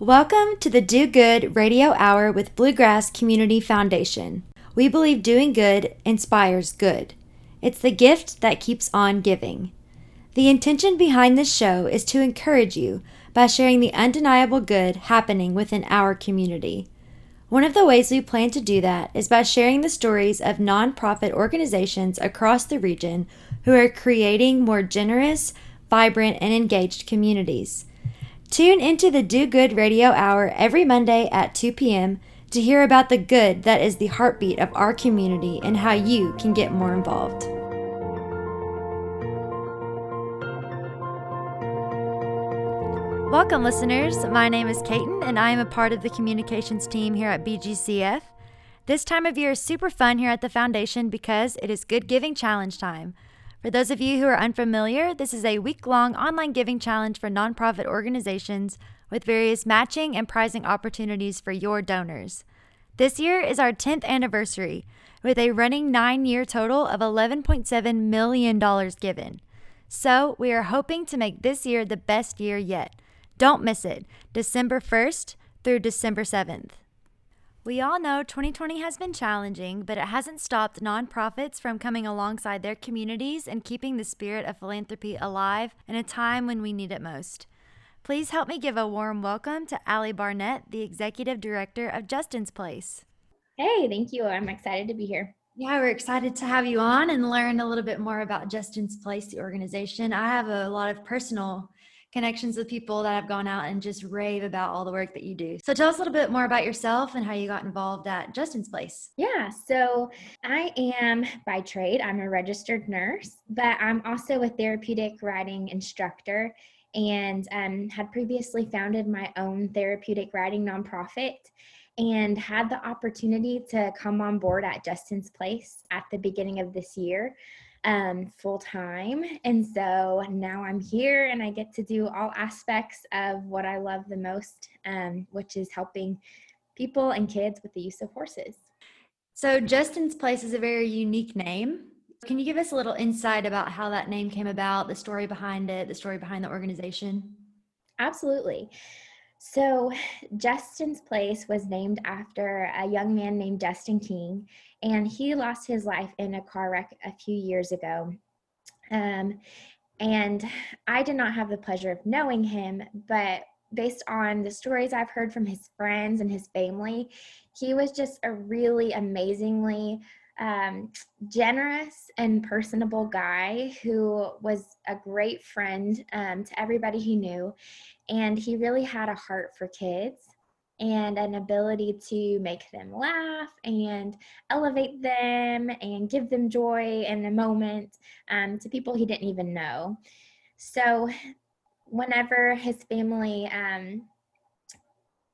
Welcome to the Do Good Radio Hour with Bluegrass Community Foundation. We believe doing good inspires good. It's the gift that keeps on giving. The intention behind this show is to encourage you by sharing the undeniable good happening within our community. One of the ways we plan to do that is by sharing the stories of nonprofit organizations across the region who are creating more generous, vibrant, and engaged communities. Tune into the Do Good Radio Hour every Monday at 2 p.m. to hear about the good that is the heartbeat of our community and how you can get more involved. Welcome, listeners. My name is Kaiten, and I am a part of the communications team here at BGCF. This time of year is super fun here at the foundation because it is Good Giving Challenge time. For those of you who are unfamiliar, this is a week long online giving challenge for nonprofit organizations with various matching and prizing opportunities for your donors. This year is our 10th anniversary, with a running nine year total of $11.7 million given. So, we are hoping to make this year the best year yet. Don't miss it, December 1st through December 7th. We all know 2020 has been challenging, but it hasn't stopped nonprofits from coming alongside their communities and keeping the spirit of philanthropy alive in a time when we need it most. Please help me give a warm welcome to Allie Barnett, the Executive Director of Justin's Place. Hey, thank you. I'm excited to be here. Yeah, we're excited to have you on and learn a little bit more about Justin's Place, the organization. I have a lot of personal connections with people that have gone out and just rave about all the work that you do. So tell us a little bit more about yourself and how you got involved at Justin's Place. Yeah, so I am by trade, I'm a registered nurse, but I'm also a therapeutic riding instructor and um, had previously founded my own therapeutic riding nonprofit and had the opportunity to come on board at Justin's Place at the beginning of this year um, full time. And so now I'm here and I get to do all aspects of what I love the most, um, which is helping people and kids with the use of horses. So, Justin's Place is a very unique name. Can you give us a little insight about how that name came about, the story behind it, the story behind the organization? Absolutely. So, Justin's Place was named after a young man named Justin King, and he lost his life in a car wreck a few years ago. Um, and I did not have the pleasure of knowing him, but based on the stories I've heard from his friends and his family, he was just a really amazingly um, generous and personable guy who was a great friend um, to everybody he knew. And he really had a heart for kids and an ability to make them laugh and elevate them and give them joy in a moment um, to people he didn't even know. So, whenever his family um,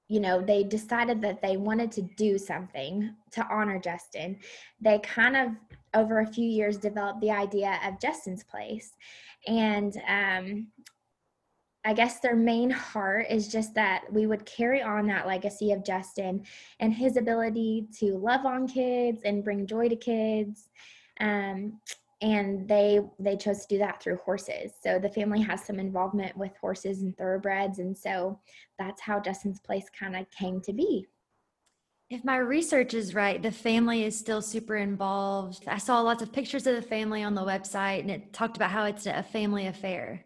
you know, they decided that they wanted to do something to honor Justin. They kind of, over a few years, developed the idea of Justin's Place. And um, I guess their main heart is just that we would carry on that legacy of Justin and his ability to love on kids and bring joy to kids. Um, and they they chose to do that through horses so the family has some involvement with horses and thoroughbreds and so that's how justin's place kind of came to be if my research is right the family is still super involved i saw lots of pictures of the family on the website and it talked about how it's a family affair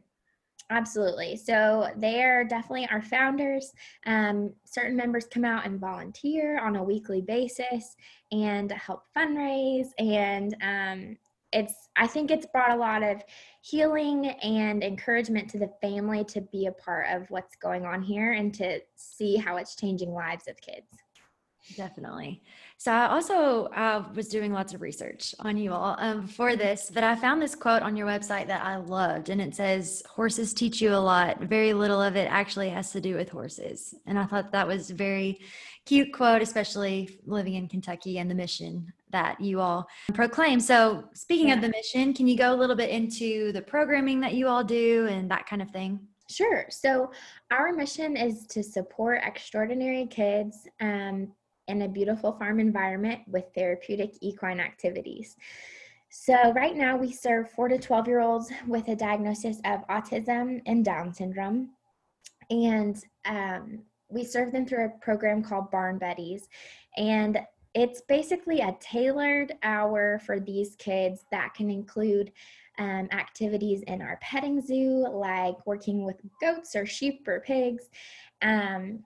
Absolutely. So they are definitely our founders. Um, certain members come out and volunteer on a weekly basis and help fundraise and um, it's i think it's brought a lot of healing and encouragement to the family to be a part of what's going on here and to see how it's changing lives of kids definitely so i also uh, was doing lots of research on you all um, for this but i found this quote on your website that i loved and it says horses teach you a lot very little of it actually has to do with horses and i thought that was a very cute quote especially living in kentucky and the mission that you all proclaim. So, speaking yeah. of the mission, can you go a little bit into the programming that you all do and that kind of thing? Sure. So, our mission is to support extraordinary kids um, in a beautiful farm environment with therapeutic equine activities. So, right now, we serve 4 to 12 year olds with a diagnosis of autism and Down syndrome. And um, we serve them through a program called Barn Buddies. And it's basically a tailored hour for these kids that can include um, activities in our petting zoo, like working with goats or sheep or pigs. Um,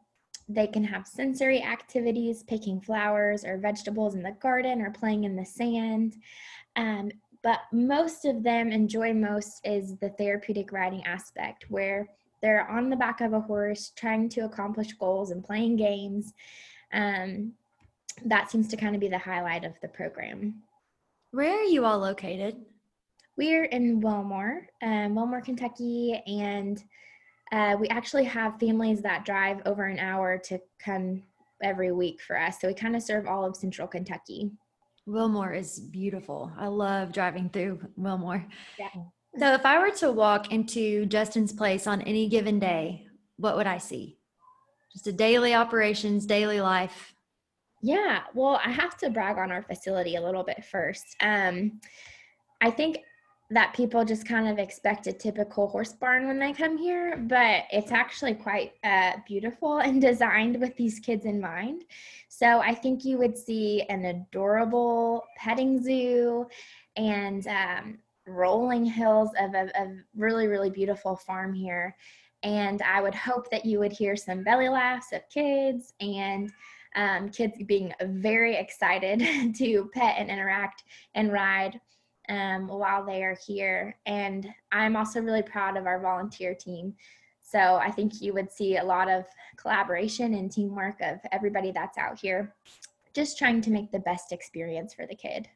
they can have sensory activities, picking flowers or vegetables in the garden or playing in the sand. Um, but most of them enjoy most is the therapeutic riding aspect, where they're on the back of a horse trying to accomplish goals and playing games. Um, that seems to kind of be the highlight of the program. Where are you all located? We're in Wilmore, um, Wilmore, Kentucky, and uh, we actually have families that drive over an hour to come every week for us. So we kind of serve all of central Kentucky. Wilmore is beautiful. I love driving through Wilmore. Yeah. So if I were to walk into Justin's place on any given day, what would I see? Just a daily operations, daily life. Yeah, well, I have to brag on our facility a little bit first. Um, I think that people just kind of expect a typical horse barn when they come here, but it's actually quite uh, beautiful and designed with these kids in mind. So I think you would see an adorable petting zoo and um, rolling hills of a, a really, really beautiful farm here. And I would hope that you would hear some belly laughs of kids and um, kids being very excited to pet and interact and ride um, while they are here. And I'm also really proud of our volunteer team. So I think you would see a lot of collaboration and teamwork of everybody that's out here, just trying to make the best experience for the kid.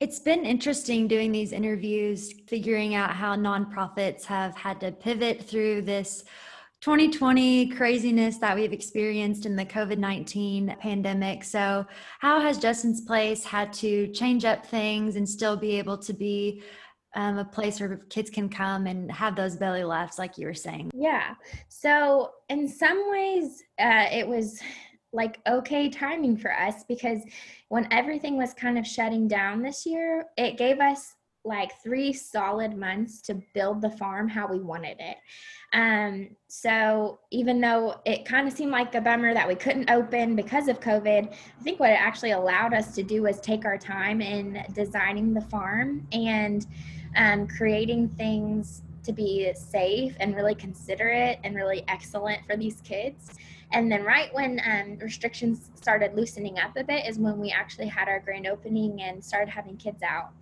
It's been interesting doing these interviews, figuring out how nonprofits have had to pivot through this 2020 craziness that we've experienced in the COVID 19 pandemic. So, how has Justin's Place had to change up things and still be able to be um, a place where kids can come and have those belly laughs, like you were saying? Yeah. So, in some ways, uh, it was like okay timing for us because when everything was kind of shutting down this year, it gave us like three solid months to build the farm how we wanted it. Um, so even though it kind of seemed like a bummer that we couldn't open because of COVID, I think what it actually allowed us to do was take our time in designing the farm and um, creating things to be safe and really considerate and really excellent for these kids. And then, right when um, restrictions started loosening up a bit, is when we actually had our grand opening and started having kids out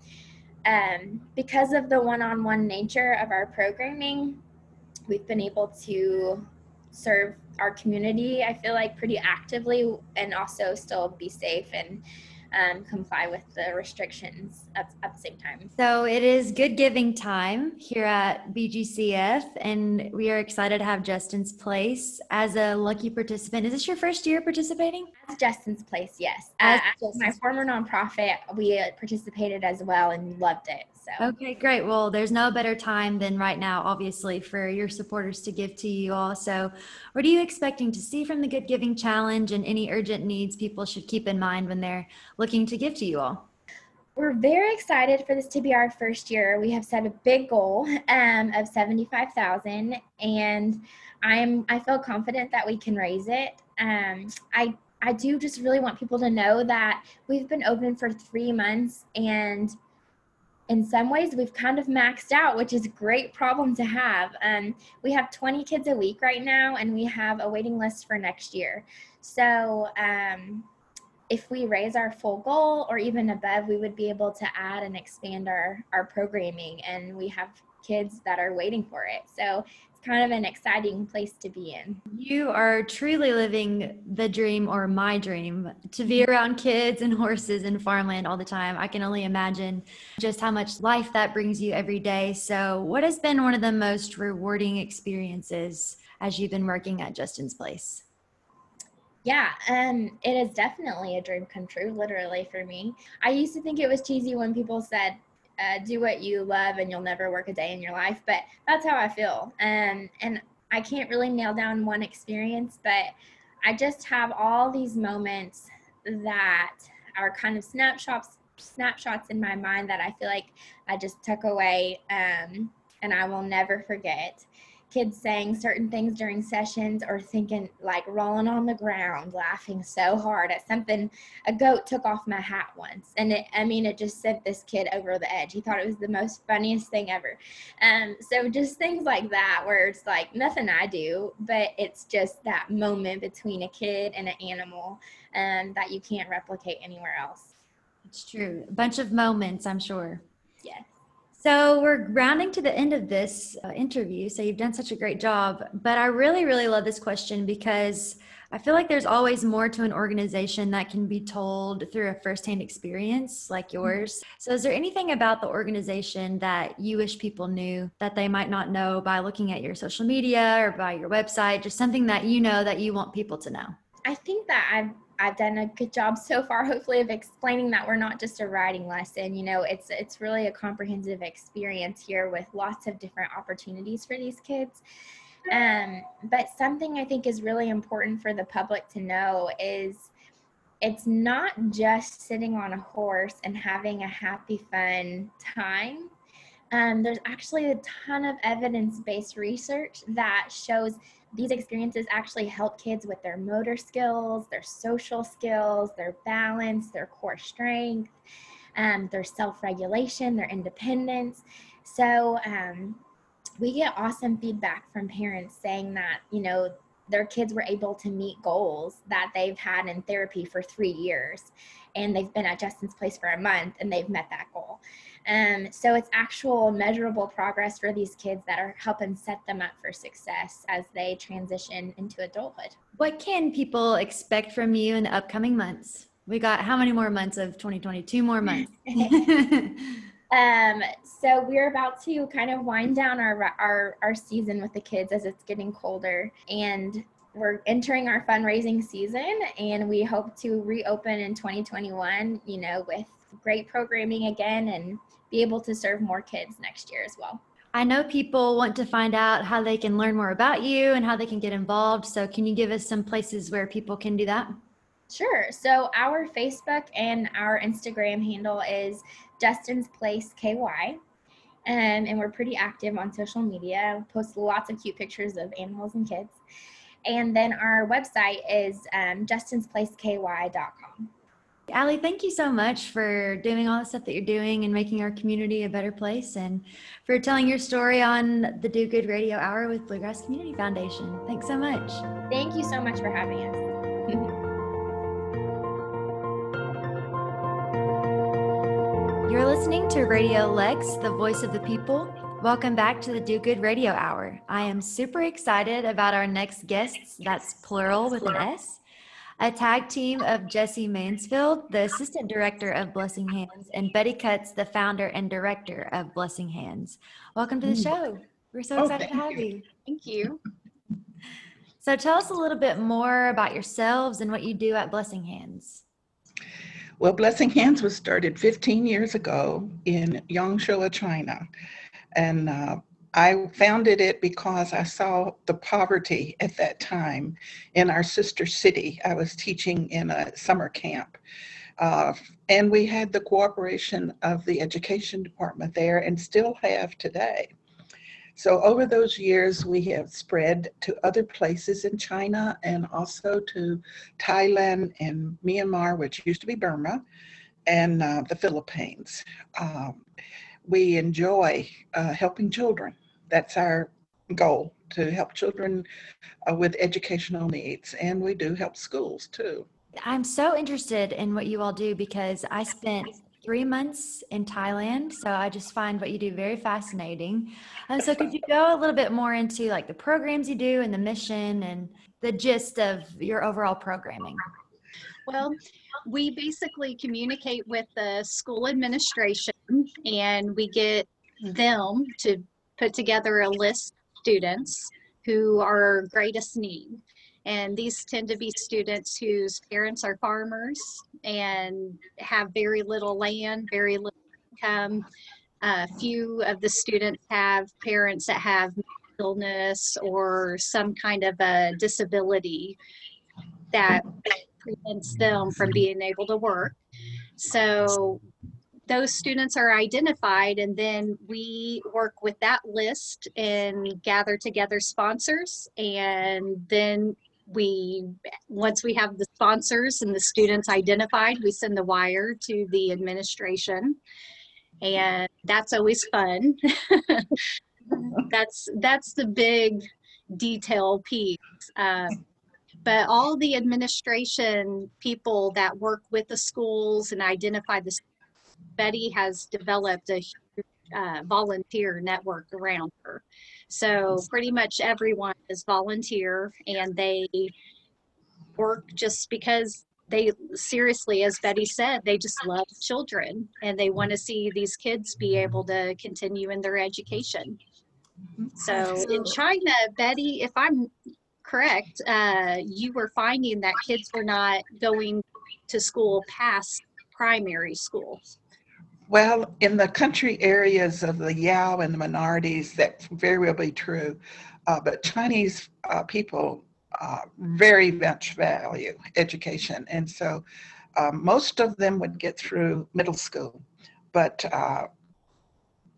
um, because of the one-on-one nature of our programming we've been able to serve our community i feel like pretty actively and also still be safe and um, comply with the restrictions at, at, the same time. So it is good giving time here at BGCF, and we are excited to have Justin's Place as a lucky participant. Is this your first year participating? As Justin's Place, yes. As, uh, my former nonprofit, we participated as well and loved it. So. Okay, great. Well, there's no better time than right now, obviously, for your supporters to give to you all. So, what are you expecting to see from the Good Giving Challenge and any urgent needs people should keep in mind when they're looking to give to you all? We're very excited for this to be our first year. We have set a big goal um, of 75,000 and I'm I feel confident that we can raise it. Um, I I do just really want people to know that we've been open for 3 months and in some ways we've kind of maxed out which is a great problem to have. Um, we have 20 kids a week right now and we have a waiting list for next year. So um, if we raise our full goal or even above we would be able to add and expand our our programming and we have kids that are waiting for it so it's kind of an exciting place to be in. You are truly living the dream or my dream to be around kids and horses and farmland all the time. I can only imagine just how much life that brings you every day. So, what has been one of the most rewarding experiences as you've been working at Justin's Place? Yeah, um, it is definitely a dream come true, literally for me. I used to think it was cheesy when people said, uh, do what you love and you'll never work a day in your life. But that's how I feel. Um, and I can't really nail down one experience, but I just have all these moments that are kind of snapshots snapshots in my mind that I feel like I just took away um, and I will never forget. Kids saying certain things during sessions or thinking like rolling on the ground laughing so hard at something a goat took off my hat once. And it i mean it just sent this kid over the edge. He thought it was the most funniest thing ever. Um so just things like that where it's like nothing i do but it's just that moment between a kid and an animal um, that you can't replicate anywhere else. It's true. A bunch of moments i'm sure. Yes so we're rounding to the end of this uh, interview. So you've done such a great job. But I really, really love this question because I feel like there's always more to an organization that can be told through a firsthand experience like mm-hmm. yours. So is there anything about the organization that you wish people knew that they might not know by looking at your social media or by your website? Just something that you know that you want people to know? I think that I've I've done a good job so far, hopefully, of explaining that we're not just a writing lesson. You know, it's it's really a comprehensive experience here with lots of different opportunities for these kids. Um, but something I think is really important for the public to know is it's not just sitting on a horse and having a happy, fun time. Um, there's actually a ton of evidence based research that shows these experiences actually help kids with their motor skills, their social skills, their balance, their core strength, um, their self regulation, their independence. So, um, we get awesome feedback from parents saying that, you know, their kids were able to meet goals that they've had in therapy for three years and they've been at Justin's place for a month and they've met that goal. Um, so it's actual measurable progress for these kids that are helping set them up for success as they transition into adulthood. What can people expect from you in the upcoming months? We got how many more months of 2022 more months? um, so we're about to kind of wind down our, our our season with the kids as it's getting colder and we're entering our fundraising season and we hope to reopen in 2021 you know with great programming again and be able to serve more kids next year as well. I know people want to find out how they can learn more about you and how they can get involved. So, can you give us some places where people can do that? Sure. So, our Facebook and our Instagram handle is Justin's Place KY. Um, and we're pretty active on social media. We post lots of cute pictures of animals and kids. And then our website is um, justinsplaceky.com. Allie, thank you so much for doing all the stuff that you're doing and making our community a better place and for telling your story on the Do Good Radio Hour with Bluegrass Community Foundation. Thanks so much. Thank you so much for having us. You're listening to Radio Lex, the voice of the people. Welcome back to the Do Good Radio Hour. I am super excited about our next guests. That's plural with an S a tag team of Jesse Mansfield, the assistant director of Blessing Hands, and Betty Cutts, the founder and director of Blessing Hands. Welcome to the mm. show. We're so oh, excited to have you. you. Thank you. So tell us a little bit more about yourselves and what you do at Blessing Hands. Well, Blessing Hands was started 15 years ago in Yangshuo, China. And uh, I founded it because I saw the poverty at that time in our sister city. I was teaching in a summer camp. Uh, and we had the cooperation of the education department there and still have today. So, over those years, we have spread to other places in China and also to Thailand and Myanmar, which used to be Burma, and uh, the Philippines. Um, we enjoy uh, helping children that's our goal to help children uh, with educational needs. And we do help schools too. I'm so interested in what you all do because I spent three months in Thailand. So I just find what you do very fascinating. And so could you go a little bit more into like the programs you do and the mission and the gist of your overall programming? Well, we basically communicate with the school administration and we get them to put together a list of students who are greatest need. And these tend to be students whose parents are farmers and have very little land, very little income. A uh, few of the students have parents that have illness or some kind of a disability that prevents them from being able to work. So those students are identified and then we work with that list and gather together sponsors and then we once we have the sponsors and the students identified we send the wire to the administration. And that's always fun. That's that's the big detail piece uh, but all the administration people that work with the schools and identify the Betty has developed a uh, volunteer network around her. So pretty much everyone is volunteer and they work just because they seriously, as Betty said, they just love children and they want to see these kids be able to continue in their education. So in China, Betty, if I'm correct, uh, you were finding that kids were not going to school past primary school. Well, in the country areas of the Yao and the minorities, that's very well be true. Uh, but Chinese uh, people uh, very much value education. And so um, most of them would get through middle school. But uh,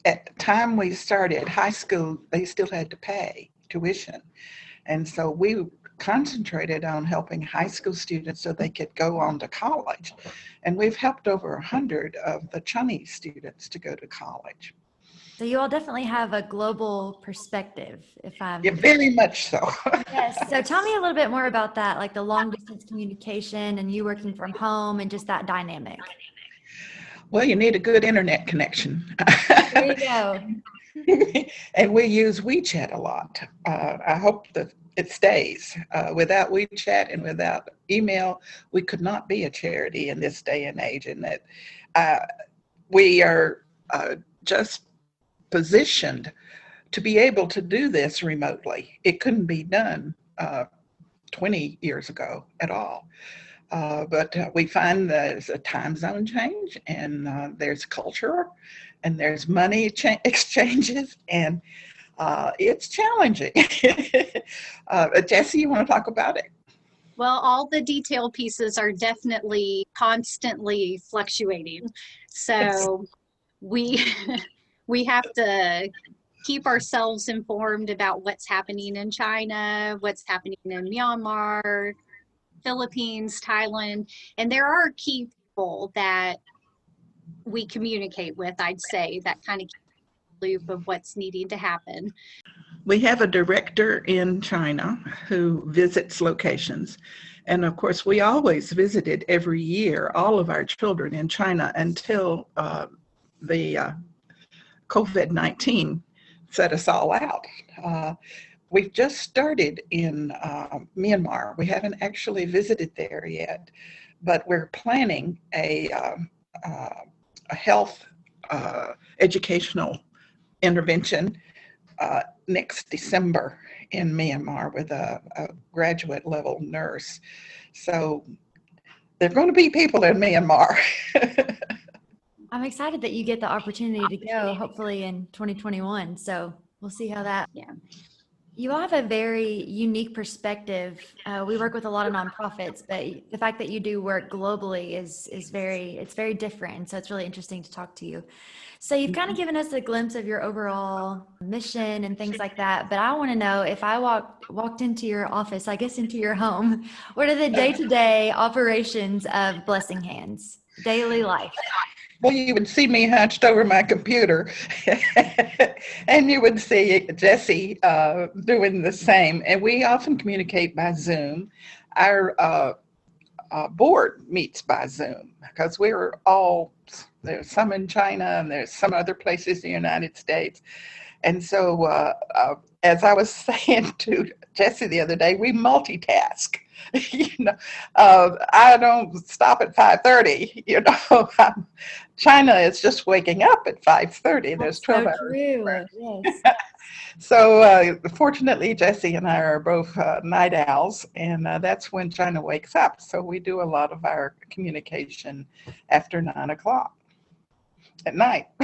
at the time we started high school, they still had to pay tuition. And so we concentrated on helping high school students so they could go on to college. And we've helped over 100 of the Chinese students to go to college. So you all definitely have a global perspective, if I'm. Yeah, very much so. yes. So tell me a little bit more about that, like the long distance communication and you working from home and just that dynamic. Well, you need a good internet connection. There you go. and we use WeChat a lot. Uh, I hope that it stays. Uh, without WeChat and without email, we could not be a charity in this day and age. And that uh, we are uh, just positioned to be able to do this remotely. It couldn't be done uh, 20 years ago at all. Uh, but uh, we find there's a time zone change and there's culture and there's money cha- exchanges and uh, it's challenging. uh, Jesse, you want to talk about it? Well, all the detail pieces are definitely constantly fluctuating. So we we have to keep ourselves informed about what's happening in China, what's happening in Myanmar, Philippines, Thailand, and there are key people that we communicate with, I'd say, that kind of loop of what's needing to happen. We have a director in China who visits locations. And of course, we always visited every year all of our children in China until uh, the uh, COVID 19 set us all out. Uh, we've just started in uh, Myanmar. We haven't actually visited there yet, but we're planning a, um, uh, a health uh, educational intervention uh, next December in Myanmar with a, a, graduate level nurse. So there are going to be people in Myanmar. I'm excited that you get the opportunity to go, hopefully in 2021. So we'll see how that. Yeah. You all have a very unique perspective. Uh, we work with a lot of nonprofits, but the fact that you do work globally is is very it's very different. So it's really interesting to talk to you. So you've kind of mm-hmm. given us a glimpse of your overall mission and things like that. But I want to know if I walked walked into your office, I guess into your home, what are the day to day operations of Blessing Hands, daily life? Well, you would see me hunched over my computer, and you would see Jesse uh, doing the same. And we often communicate by Zoom. Our uh, uh, board meets by Zoom because we're all there's some in China and there's some other places in the United States. And so, uh, uh, as I was saying to Jesse the other day, we multitask. you know, uh, I don't stop at 5:30. You know, China is just waking up at 5:30. There's 12 so hours. True. Yes. so uh, fortunately, Jesse and I are both uh, night owls, and uh, that's when China wakes up. So we do a lot of our communication after nine o'clock at night.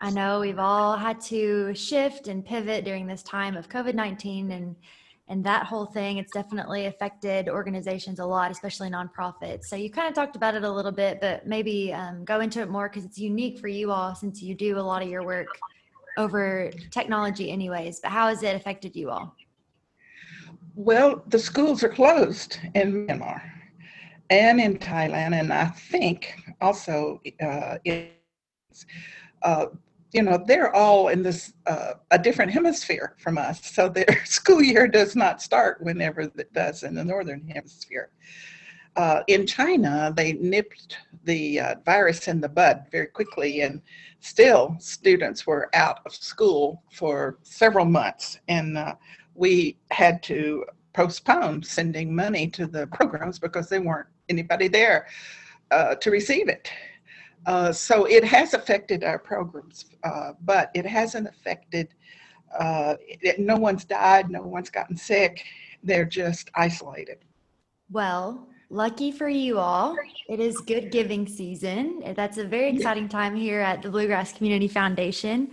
I know we've all had to shift and pivot during this time of COVID 19 and and that whole thing it's definitely affected organizations a lot especially nonprofits so you kind of talked about it a little bit but maybe um, go into it more because it's unique for you all since you do a lot of your work over technology anyways but how has it affected you all well the schools are closed in myanmar and in thailand and i think also uh, in, uh, you know, they're all in this uh, a different hemisphere from us. So their school year does not start whenever it does in the northern hemisphere. Uh, in China, they nipped the uh, virus in the bud very quickly, and still students were out of school for several months, and uh, we had to postpone sending money to the programs because there weren't anybody there uh, to receive it. Uh, so it has affected our programs, uh, but it hasn't affected, uh, it, no one's died, no one's gotten sick. They're just isolated. Well, lucky for you all, it is good giving season. That's a very exciting time here at the Bluegrass Community Foundation.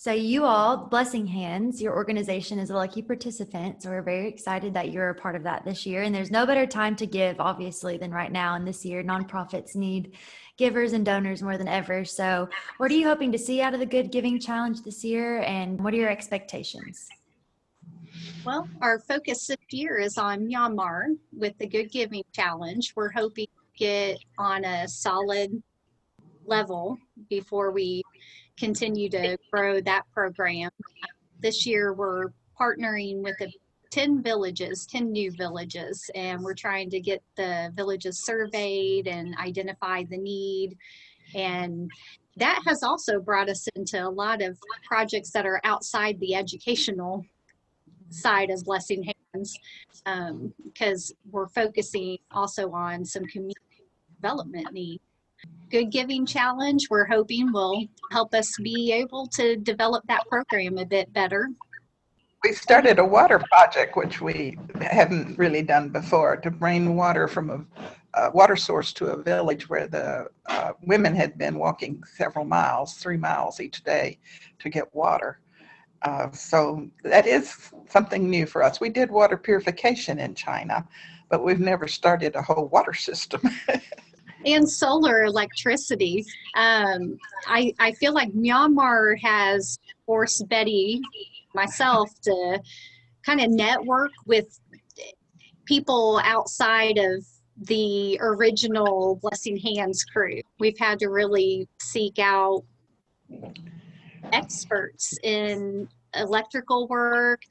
So, you all, Blessing Hands, your organization is a lucky participant. So, we're very excited that you're a part of that this year. And there's no better time to give, obviously, than right now. And this year, nonprofits need givers and donors more than ever. So, what are you hoping to see out of the Good Giving Challenge this year, and what are your expectations? Well, our focus this year is on Myanmar with the Good Giving Challenge. We're hoping to get on a solid level before we continue to grow that program. This year, we're partnering with a 10 villages, 10 new villages, and we're trying to get the villages surveyed and identify the need. And that has also brought us into a lot of projects that are outside the educational side of Blessing Hands because um, we're focusing also on some community development need. Good Giving Challenge, we're hoping will help us be able to develop that program a bit better we started a water project, which we hadn't really done before, to bring water from a, a water source to a village where the uh, women had been walking several miles, three miles each day, to get water. Uh, so that is something new for us. We did water purification in China, but we've never started a whole water system. and solar electricity. Um, I, I feel like Myanmar has forced Betty myself to kind of network with people outside of the original Blessing Hands crew. We've had to really seek out experts in electrical work,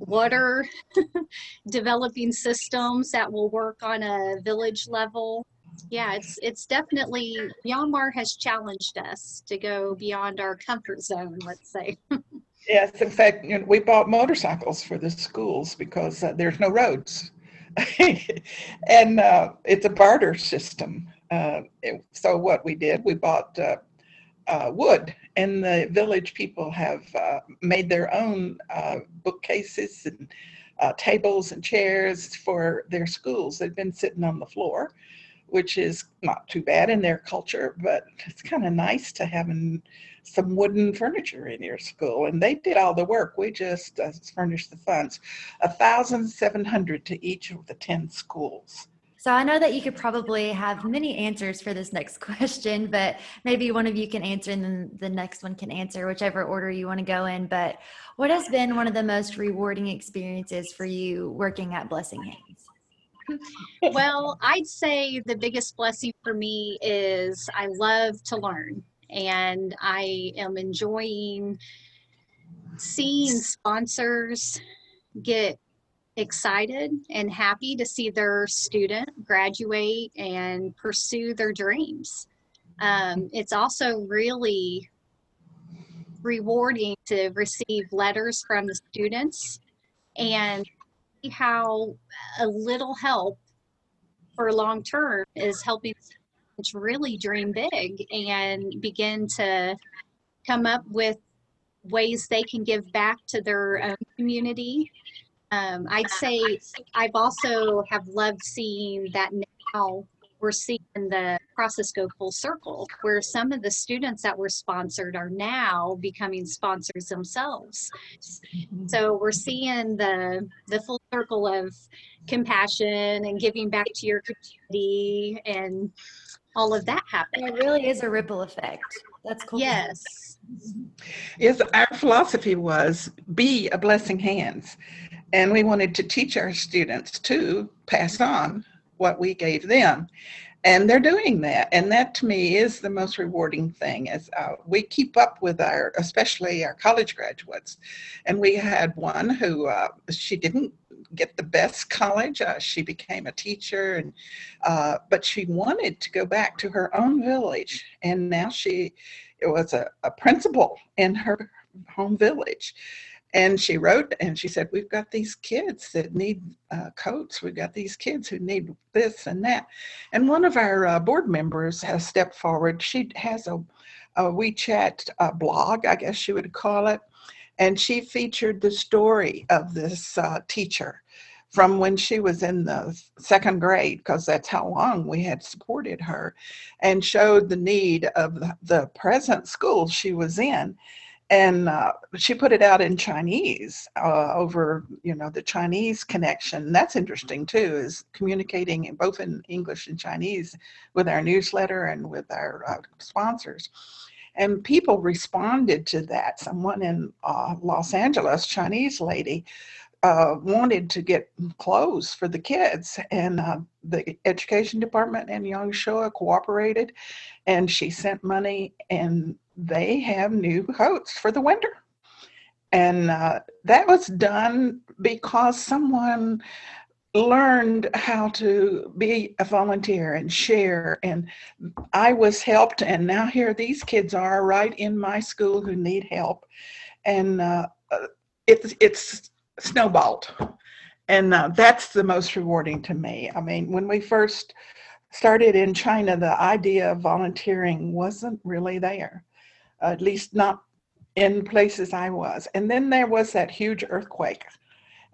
water, developing systems that will work on a village level. Yeah, it's it's definitely Myanmar has challenged us to go beyond our comfort zone, let's say. Yes, in fact, you know, we bought motorcycles for the schools because uh, there's no roads. and uh, it's a barter system. Uh, it, so, what we did, we bought uh, uh, wood, and the village people have uh, made their own bookcases and tables and chairs for their schools. They've been sitting on the floor, which is not too bad in their culture, but it's kind of nice to have some wooden furniture in your school, and they did all the work. We just uh, furnished the funds, a thousand seven hundred to each of the ten schools. So I know that you could probably have many answers for this next question, but maybe one of you can answer and then the next one can answer, whichever order you want to go in. But what has been one of the most rewarding experiences for you working at Blessing Hands? Well, I'd say the biggest blessing for me is I love to learn and I am enjoying seeing sponsors get excited and happy to see their student graduate and pursue their dreams. Um, it's also really rewarding to receive letters from the students and how a little help for long term is helping to really dream big and begin to come up with ways they can give back to their own community. Um, I'd say I've also have loved seeing that now we're seeing the process go full circle where some of the students that were sponsored are now becoming sponsors themselves so we're seeing the the full circle of compassion and giving back to your community and all of that happen It really is a ripple effect. That's cool. yes Yes, our philosophy was be a blessing hands. And we wanted to teach our students to pass on what we gave them. And they're doing that. And that to me is the most rewarding thing as uh, we keep up with our, especially our college graduates. And we had one who, uh, she didn't get the best college. Uh, she became a teacher, and uh, but she wanted to go back to her own village. And now she it was a, a principal in her home village. And she wrote and she said, We've got these kids that need uh, coats. We've got these kids who need this and that. And one of our uh, board members has stepped forward. She has a, a WeChat uh, blog, I guess you would call it. And she featured the story of this uh, teacher from when she was in the second grade, because that's how long we had supported her, and showed the need of the present school she was in and uh, she put it out in Chinese uh, over, you know, the Chinese connection. That's interesting too, is communicating both in English and Chinese with our newsletter and with our uh, sponsors. And people responded to that. Someone in uh, Los Angeles, Chinese lady, uh, wanted to get clothes for the kids, and uh, the education department in Yangshuo cooperated, and she sent money, and they have new coats for the winter. And uh, that was done because someone learned how to be a volunteer and share. And I was helped, and now here these kids are right in my school who need help. And uh, it's, it's snowballed. And uh, that's the most rewarding to me. I mean, when we first started in China, the idea of volunteering wasn't really there, at least not in places I was. And then there was that huge earthquake.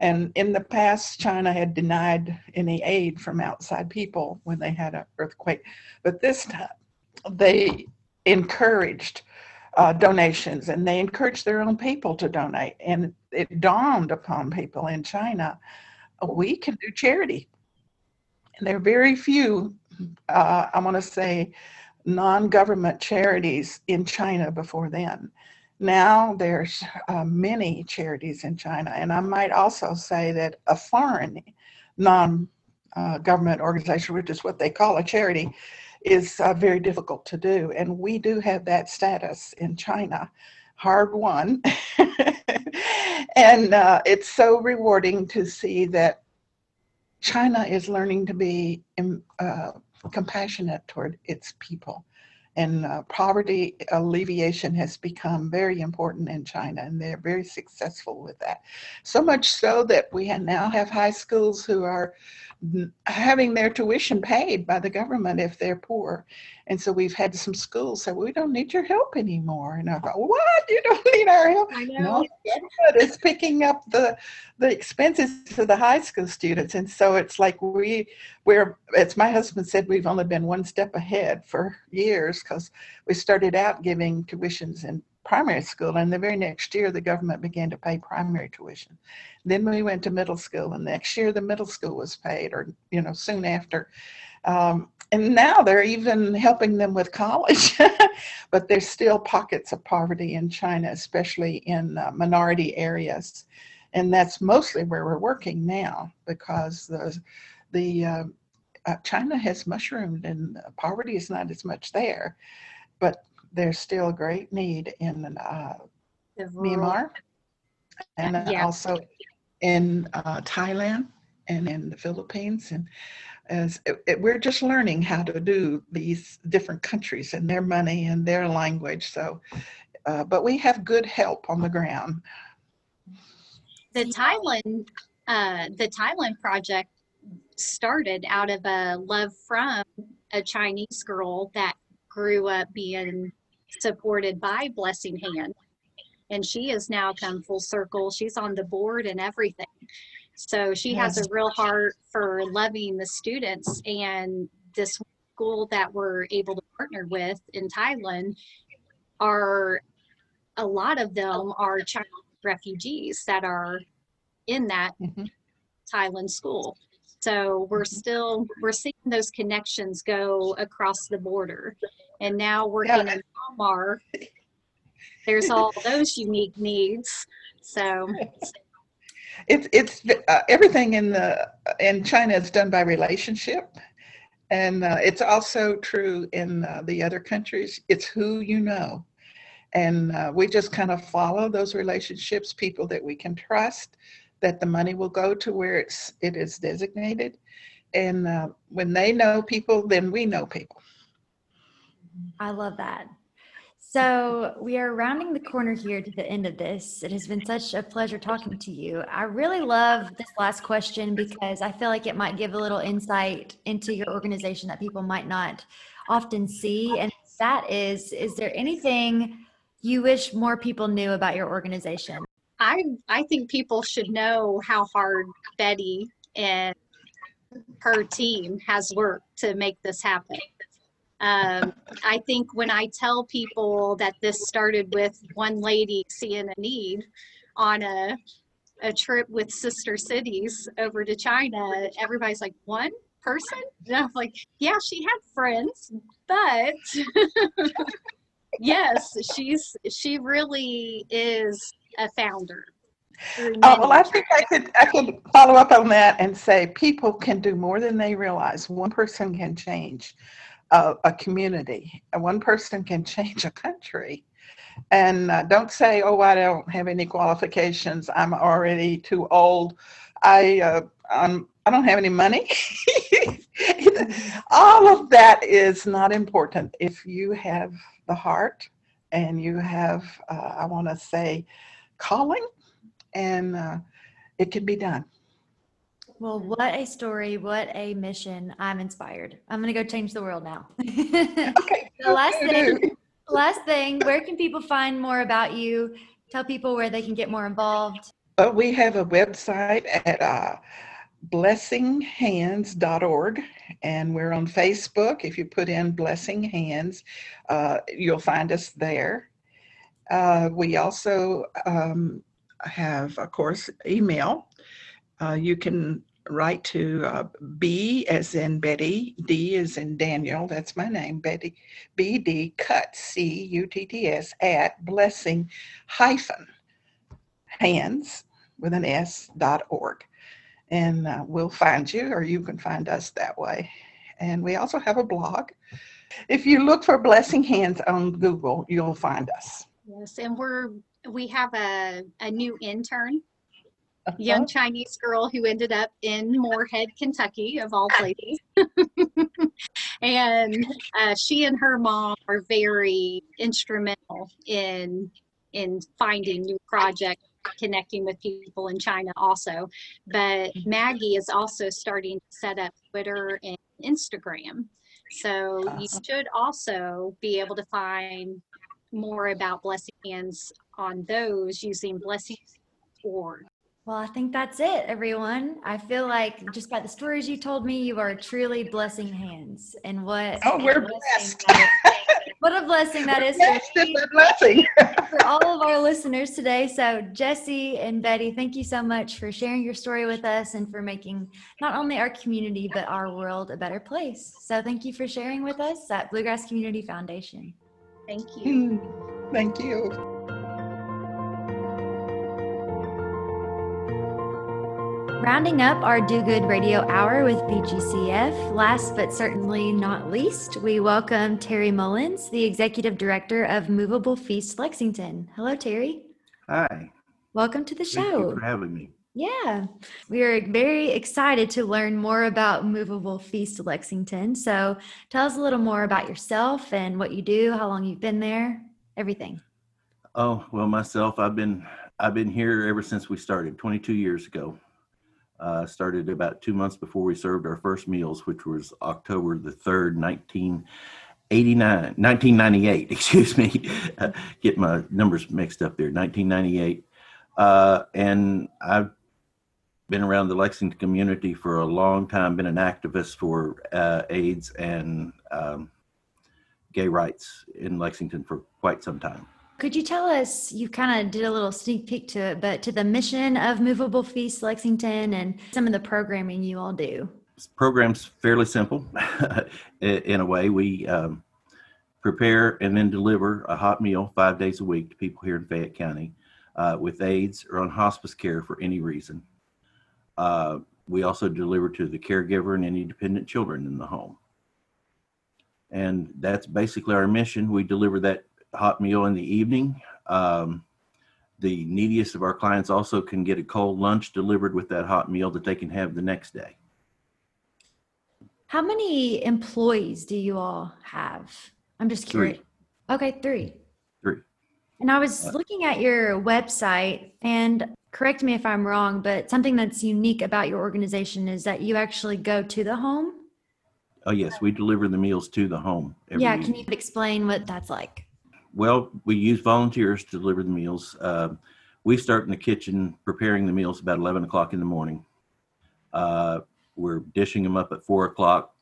And in the past, China had denied any aid from outside people when they had an earthquake. But this time, they encouraged uh, donations and they encouraged their own people to donate. And it dawned upon people in China we can do charity. And there are very few, uh, I want to say, non government charities in China before then. Now there's uh, many charities in China, and I might also say that a foreign non uh, government organization, which is what they call a charity, is uh, very difficult to do. And we do have that status in China, hard won. and uh, it's so rewarding to see that China is learning to be um, uh, compassionate toward its people and uh, poverty alleviation has become very important in China, and they're very successful with that. So much so that we now have high schools who are having their tuition paid by the government if they're poor. And so we've had some schools say, we don't need your help anymore. And I thought, what? You don't need our help? I know. No, government is picking up the the expenses for the high school students. And so it's like we we're as my husband said, we've only been one step ahead for years because we started out giving tuitions in primary school and the very next year the government began to pay primary tuition. Then we went to middle school and next year the middle school was paid or you know soon after. Um, and now they're even helping them with college but there's still pockets of poverty in china especially in uh, minority areas. And that's mostly where we're working now because the the uh, uh, China has mushroomed and poverty is not as much there, but there's still great need in uh, Myanmar and Yeah. also in uh, Thailand and in the Philippines. And as it, it- we're just learning how to do these different countries and their money and their language. So, uh, but we have good help on the ground. the Thailand uh, the Thailand project started out of a love from a Chinese girl that grew up being supported by Blessing Hand. And she has now come full circle. She's on the board and everything. So she has a real heart for loving the students. And this school that we're able to partner with in Thailand are a lot of them are Chinese refugees that are in that Mhm. Thailand school. So we're Mhm. still we're seeing those connections go across the border. And now working Yeah. in Myanmar, there's all those unique needs. So It's it's uh, everything in the in China is done by relationship, and uh, it's also true in uh, the other countries. It's who you know, and uh, we just kind of follow those relationships, people that we can trust, that the money will go to where it's it is designated, and uh, when they know people, then we know people. I love that. So, we are rounding the corner here to the end of this. It has been such a pleasure talking to you. I really love this last question because I feel like it might give a little insight into your organization that people might not often see. And that is Is there anything you wish more people knew about your organization? I I think people should know how hard Betty and her team has worked to make this happen. Um, I think when I tell people that this started with one lady seeing a need on a a trip with sister cities over to China, everybody's like, one person? And I'm like, yeah, she had friends, but yes, she's she really is a founder. Uh, well, I think I could I could follow up on that and say people can do more than they realize. One person can change a, a community. and One person can change a country. And uh, don't say, "Oh, I don't have any qualifications. I'm already too old. I uh, I'm, I don't have any money." All of that is not important if you have the heart and you have, uh, I want to say, calling and uh, it can be done. Well, what a story, what a mission. I'm inspired. I'm going to go change the world now. Okay. The last thing, last thing, where can people find more about you? Tell people where they can get more involved. But we have a website at uh, blessinghands.org, and we're on Facebook. If you put in Blessing Hands, uh, you'll find us there. Uh, we also um, have, of course, email. Uh, you can write to uh, B as in Betty, D as in Daniel, that's my name, Betty, BD Cutts, C U T T S, at blessing hyphen hands with an S dot org. And uh, we'll find you, or you can find us that way. And we also have a blog. If you look for Blessing Hands on Google, you'll find us. Yes, and we're we have a, a new intern, uh-huh. young Chinese girl who ended up in Morehead, Kentucky, of all ah. places. and uh, she and her mom are very instrumental in in finding new projects, connecting with people in China also. But mm-hmm. Maggie is also starting to set up Twitter and Instagram. So you ah. should also be able to find more about Blessing Hands on those using blessing blessings.org. Well, I think that's it, everyone. I feel like just by the stories you told me, you are truly blessing hands. And what Oh, we're blessed. What a blessing that is for Yes, it's me, a blessing. for all of our listeners today. So, Jesse and Betty, thank you so much for sharing your story with us and for making not only our community, but our world a better place. So, thank you for sharing with us at Bluegrass Community Foundation. Thank you. Thank you. Rounding up our Do Good Radio Hour with BGCF, last but certainly not least, we welcome Terry Mullins, the Executive Director of Movable Feast Lexington. Hello, Terry. Hi. Welcome to the show. Thank you for having me. Yeah, we are very excited to learn more about Movable Feast Lexington. So tell us a little more about yourself and what you do, how long you've been there, everything. Oh, well, myself, I've been I've been here ever since we started 22 years ago. Uh, started about two months before we served our first meals, which was October the 3rd, 1989, 1998, excuse me. Get my numbers mixed up there, 1998. Uh, and I've been around the Lexington community for a long time, been an activist for uh, AIDS and um, gay rights in Lexington for quite some time. Could you tell us, you kind of did a little sneak peek to it, but to the mission of Movable Feast Lexington and some of the programming you all do? This program's fairly simple in a way. We um, prepare and then deliver a hot meal five days a week to people here in Fayette County uh, with AIDS or on hospice care for any reason. Uh, we also deliver to the caregiver and any dependent children in the home. And that's basically our mission. We deliver that hot meal in the evening. Um, the neediest of our clients also can get a cold lunch delivered with that hot meal that they can have the next day. How many employees do you all have? I'm just Three. curious. Okay, three. Three. And I was Uh, looking at your website, and correct me if I'm wrong, but something that's unique about your organization is that you actually go to the home. Oh, yes, we deliver the meals to the home. every yeah, can evening. you explain what that's like? Well, we use volunteers to deliver the meals. Uh, we start in the kitchen preparing the meals about 11 o'clock in the morning. Uh, we're dishing them up at 4 o'clock.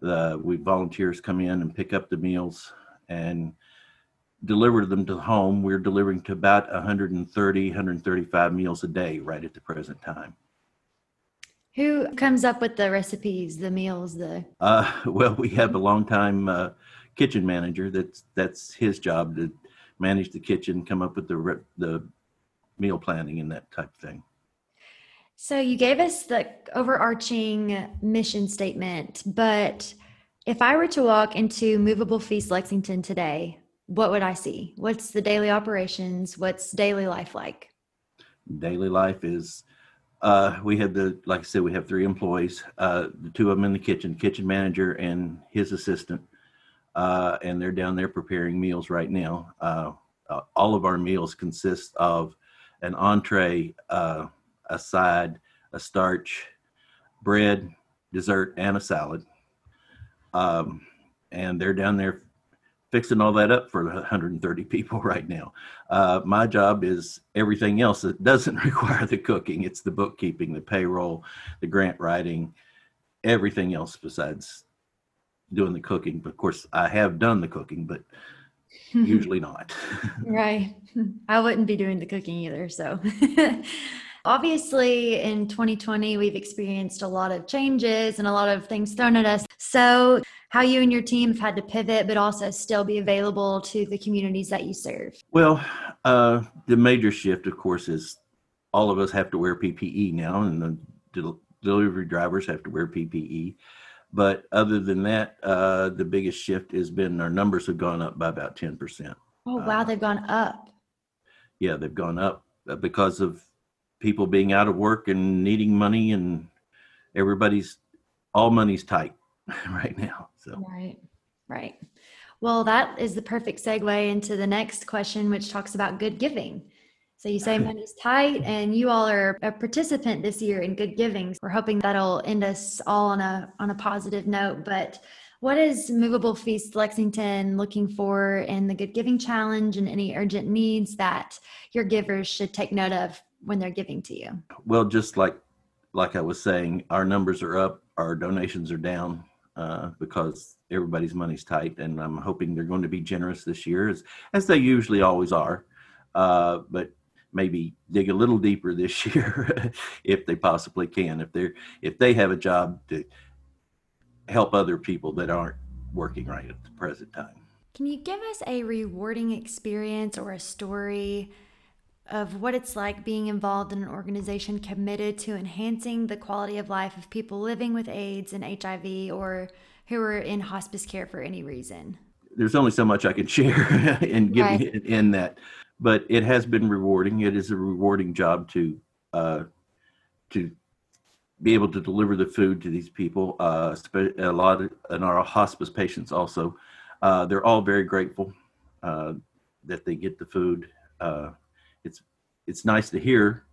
The, we volunteers come in and pick up the meals and deliver them to the home. We're delivering to about 130, 135 meals a day right at the present time. Who comes up with the recipes, the meals, the Uh, well, we have a longtime uh, kitchen manager. That's that's his job to manage the kitchen, come up with the re- the meal planning and that type of thing. So you gave us the overarching mission statement, but if I were to walk into Movable Feast Lexington today, what would I see? What's the daily operations? What's daily life like? Daily life is uh, we have the like I said, we have three employees. Uh, the two of them in the kitchen, kitchen manager and his assistant, uh, and they're down there preparing meals right now. Uh, uh, all of our meals consist of an entree, uh, a side, a starch, bread, dessert, and a salad. Um, and they're down there fixing all that up for 130 people right now. Uh, my job is everything else that doesn't require the cooking. It's the bookkeeping, the payroll, the grant writing, everything else besides doing the cooking. But of course, I have done the cooking, but usually not. Right. I wouldn't be doing the cooking either. So, obviously, in 2020, we've experienced a lot of changes and a lot of things thrown at us. So, how you and your team have had to pivot, but also still be available to the communities that you serve. Well, uh, the major shift, of course, is all of us have to wear PPE now, and the del- delivery drivers have to wear PPE. But other than that, uh, the biggest shift has been our numbers have gone up by about 10%. Oh, wow. Uh, They've gone up. Yeah, they've gone up uh, because of people being out of work and needing money, and everybody's all money's tight right now. So, Right. Right. Well, that is the perfect segue into the next question, which talks about good giving. So you say money's tight, and you all are a participant this year in good giving. We're hoping that'll end us all on a on a positive note. But what is Movable Feast Lexington looking for in the Good Giving Challenge, and any urgent needs that your givers should take note of when they're giving to you? well, just like like I was saying, our numbers are up, our donations are down uh, because everybody's money's tight, and I'm hoping they're going to be generous this year, as as they usually always are. Uh, but maybe dig a little deeper this year if they possibly can. If they're if they have a job to help other people that aren't working right at the present time. Can you give us a rewarding experience or a story of what it's like being involved in an organization committed to enhancing the quality of life of people living with AIDS and HIV or who are in hospice care for any reason? there's only so much I can share in giving Right. in that, but it has been rewarding. It is a rewarding job to uh, to be able to deliver the food to these people. Uh, a lot of and our hospice patients also, uh, they're all very grateful uh, that they get the food. It's it's nice to hear,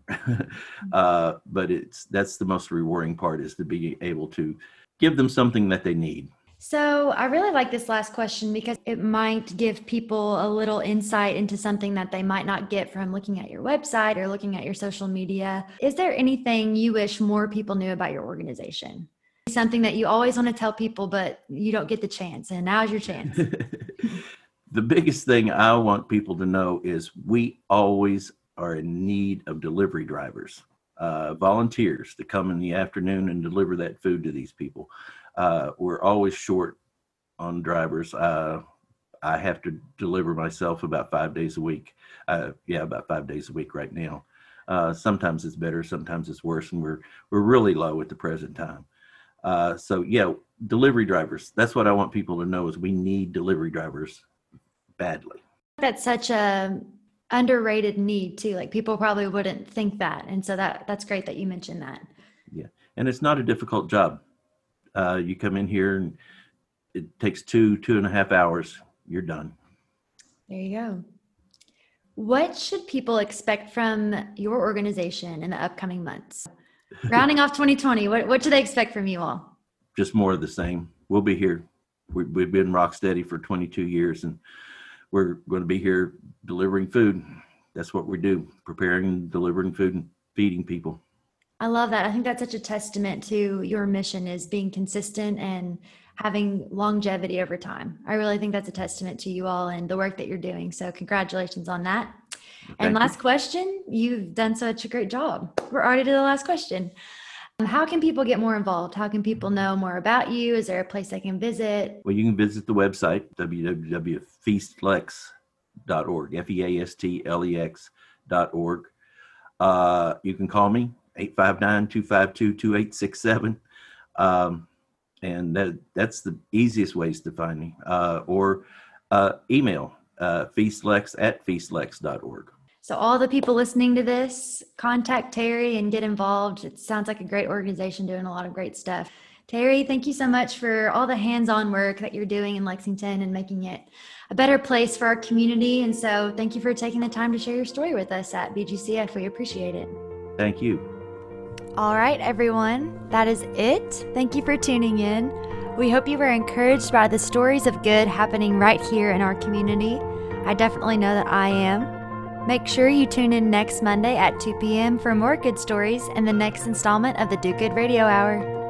uh, but it's that's the most rewarding part is to be able to give them something that they need. So, I really like this last question because it might give people a little insight into something that they might not get from looking at your website or looking at your social media. Is there anything you wish more people knew about your organization? Something that you always want to tell people, but you don't get the chance, and now's your chance. the biggest thing I want people to know is we always are in need of delivery drivers, uh, volunteers to come in the afternoon and deliver that food to these people uh, we're always short on drivers. Uh, I have to deliver myself about five days a week. Uh, yeah, about five days a week right now. Uh, sometimes it's better, sometimes it's worse, and we're we're really low at the present time. Uh, so yeah, delivery drivers. That's what I want people to know is we need delivery drivers badly. That's such a underrated need too. Like people probably wouldn't think that, and so that that's great that you mentioned that. Yeah, and it's not a difficult job. Uh, you come in here and it takes two, two and a half hours. You're done. There you go. What should people expect from your organization in the upcoming months? Rounding off 2020, what, what should they expect from you all? Just more of the same. We'll be here. We, we've been rock steady for 22 years and we're going to be here delivering food. That's what we do, preparing, delivering food, and feeding people. I love that. I think that's such a testament to your mission is being consistent and having longevity over time. I really think that's a testament to you all and the work that you're doing. So congratulations on that. Thank and last you. question, you've done such a great job. We're already to the last question. How can people get more involved? How can people know more about you? Is there a place they can visit? Well, you can visit the website, www.feastlex.org, F-E-A-S-T-L-E-X.org. Uh, you can call me, 859-252-2867. Um, and that that's the easiest ways to find me. Uh, or uh, email uh, feastlex at feastlex.org. So all the people listening to this, contact Terry and get involved. It sounds like a great organization doing a lot of great stuff. Terry, thank you so much for all the hands-on work that you're doing in Lexington and making it a better place for our community. And so thank you for taking the time to share your story with us at BGCF. We appreciate it. Thank you. All right, everyone, that is it. Thank you for tuning in. We hope you were encouraged by the stories of good happening right here in our community. I definitely know that I am. Make sure you tune in next Monday at 2 p.m. for more good stories and the next installment of the Do Good Radio Hour.